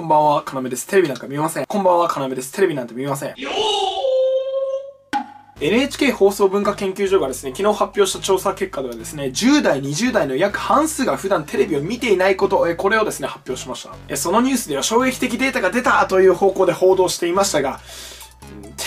こんばんは、かなめです。テレビなんか見ません。こんばんは、かなめです。テレビなんて見ません。NHK 放送文化研究所がですね、昨日発表した調査結果ではですね、10代、20代の約半数が普段テレビを見ていないこと、えこれをですね、発表しました。えそのニュースでは衝撃的データが出たという方向で報道していましたが、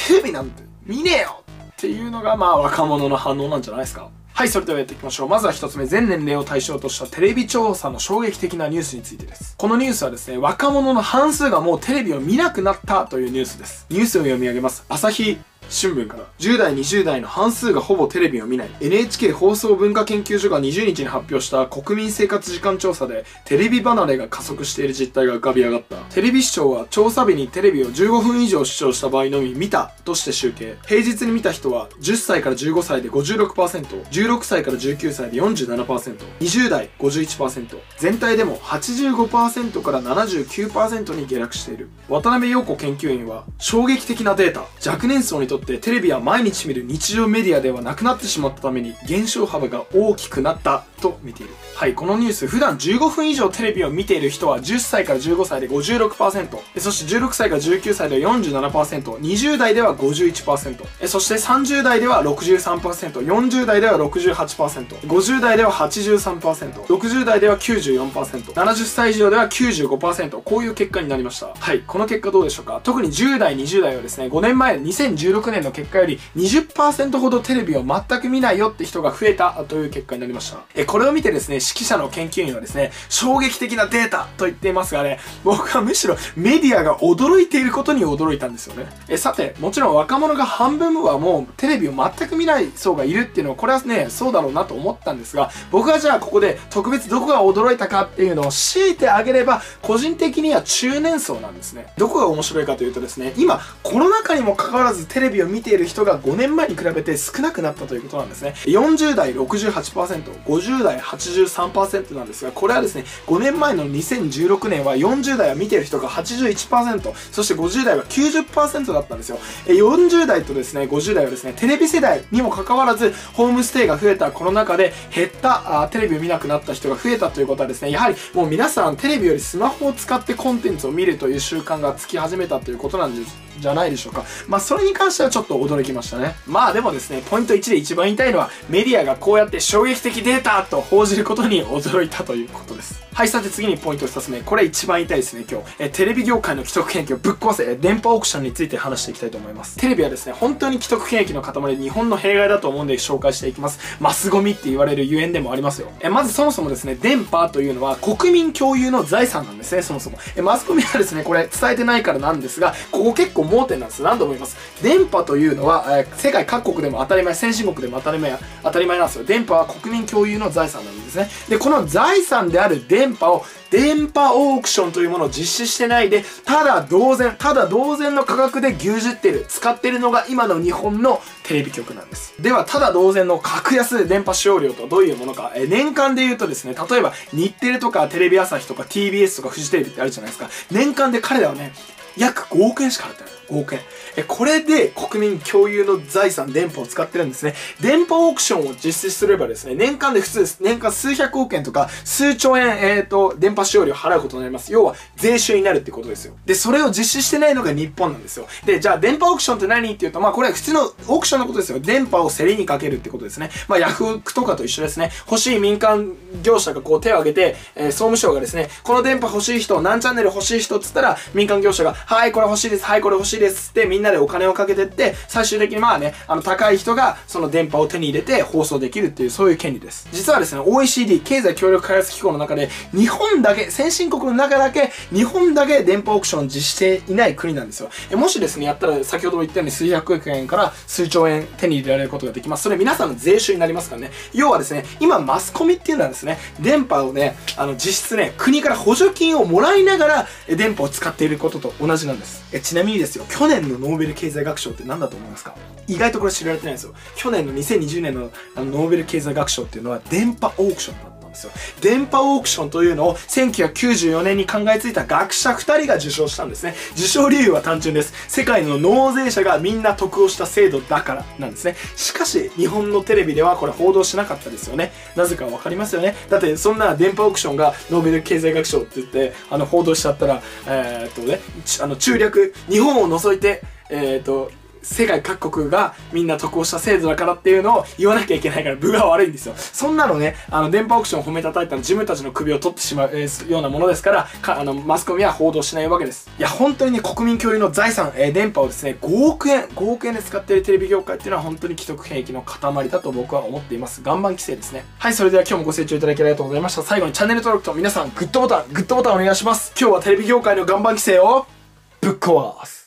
テレビなんて見ねえよっていうのがまあ若者の反応なんじゃないですか。はい、それではやっていきましょう。まずは一つ目、全年齢を対象としたテレビ調査の衝撃的なニュースについてです。このニュースはですね、若者の半数がもうテレビを見なくなったというニュースです。ニュースを読み上げます。朝日新聞から。10代20代の半数がほぼテレビを見ない。NHK 放送文化研究所が20日に発表した国民生活時間調査でテレビ離れが加速している実態が浮かび上がった。テレビ視聴は調査日にテレビを15分以上視聴した場合のみ見たとして集計。平日に見た人は10歳から15歳で 56%16 歳から19歳で 47%20 代51%全体でも85%から79%に下落している。渡辺陽子研究員は衝撃的なデータ。若年層にとってテレビは毎日見る日常メディアではなくなってしまったために減少幅が大きくなったと見ている。はい、このニュース、普段15分以上テレビを見ている人は10歳から15歳で56%、そして16歳から19歳では47%、20代では51%、そして30代では63%、40代では68%、50代では83%、60代では94%、70歳以上では95%、こういう結果になりました。はい、この結果どうでしょうか？特に10代、20代はですね、5年前、2016年の結果より20%ほどテレビを全く見ないよって人が増えたという結果になりました。え、これを見てですね、指揮者の研究員はですね、衝撃的なデータと言っていますがね、僕はむしろメディアが驚いていることに驚いたんですよね。え、さて、もちろん若者が半分はもうテレビを全く見ない層がいるっていうのは、これはね、そうだろうなと思ったんですが、僕はじゃあここで特別どこが驚いたかっていうのを強いてあげれば、個人的には中年層なんですね。どこが面白いかというとですね、今、コロナ禍にもかかわらずテレビを見ている人が5年前に比べて少なくなったということなんですね。40代68%、50代83%なんですが、これはですね、5年前の2016年は40代は見てる人が81%、そして50代は90%だったんですよ。40代とですね、50代はですね、テレビ世代にもかかわらず、ホームステイが増えたコロナ禍で減ったあテレビを見なくなった人が増えたということはですね、やはりもう皆さんテレビよりスマホを使ってコンテンツを見るという習慣がつき始めたということなんですじゃないでしょうか。まあ、それに関してはちょっと驚きましたね。まあでもですね、ポイント1で一番言いたいのは、メディアがこうやって衝撃的データと報じることに驚いたということです。はい、さて次にポイント2つ目。これ一番言いたいですね、今日。え、テレビ業界の既得権益をぶっ壊せ、電波オークションについて話していきたいと思います。テレビはですね、本当に既得権益の塊で日本の弊害だと思うんで紹介していきます。マスゴミって言われるゆえんでもありますよ。え、まずそもそもですね、電波というのは国民共有の財産なんですね、そもそも。え、マスコミはですね、これ伝えてないからなんですが、ここ結構盲点なんです。何度も言います？電波というのは、え世界各国でも当たり前、先進国でも当たり前、当たり前なんですよ。電波は国民共有の財産なんですね。で、この財産である電波を電波オークションというものを実施してないで、ただ同然、ただ同然の価格で牛耳ってる、使ってるのが今の日本のテレビ局なんです。では、ただ同然の格安電波使用料とどういうものか、え年間で言うとですね、例えば日テレとかテレビ朝日とか TBS とかフジテレビってあるじゃないですか。年間で彼らはね、約5億円しか払ってない。5億円。え、これで国民共有の財産、電波を使ってるんですね。電波オークションを実施すればですね、年間で普通。年間数百億円とか数兆円、えっ、ー、と、電波使用料を払うことになります。要は、税収になるってことですよ。で、それを実施してないのが日本なんですよ。で、じゃあ、電波オークションって何っていうと、まあ、これは普通のオークションのことですよ。電波を競りにかけるってことですね。まあ、ヤフオクとかと一緒ですね。欲しい民間業者がこう手を挙げて、えー、総務省がですね、この電波欲しい人、何チャンネル欲しい人っつったら、民間業者が、はい、これ欲しいです、はい、これ欲しいですですって、みんなでお金をかけてって、最終的にまあね、あの、高い人がその電波を手に入れて放送できるっていう、そういう権利です。実はですね、OECD、経済協力開発機構の中で、日本だけ、先進国の中だけ、日本だけ電波オークションを実施していない国なんですよ。えもしですね、やったら、先ほども言ったように数百億円から数兆円手に入れられることができます。それ皆さんの税収になりますからね。要はですね、今マスコミっていうのはですね、電波をね、あの、実質ね、国から補助金をもらいながら、電波を使っていることと同じなんです。えちなみにですよ、去年のノーベル経済学賞って何だと思いますか？意外とこれ知られてないんですよ。去年の2020年のあのノーベル経済学賞っていうのは電波オークションだですよ。電波オークションというのを1994年に考えついた学者2人が受賞したんですね。受賞理由は単純です。世界の納税者がみんな得をした制度だからなんですね。しかし、日本のテレビではこれ報道しなかったですよね。なぜかわかりますよね。だってそんな電波オークションがノーベル経済学賞って言って、あの報道しちゃったら、えー、っとね、あの中略、日本を除いて、えー、っと、世界各国がみんな得をした制度だからっていうのを言わなきゃいけないから部が悪いんですよ。そんなのね、あの、電波オークションを褒めたたいたら自分たちの首を取ってしまう、ようなものですから、か、あの、マスコミは報道しないわけです。いや、本当にね、国民共有の財産、えー、電波をですね、5億円、5億円で使っているテレビ業界っていうのは本当に既得兵器の塊だと僕は思っています。岩盤規制ですね。はい、それでは今日もご清聴いただきありがとうございました。最後にチャンネル登録と皆さんグッドボタン、グッドボタンお願いします。今日はテレビ業界の岩盤規制をぶっ壊す。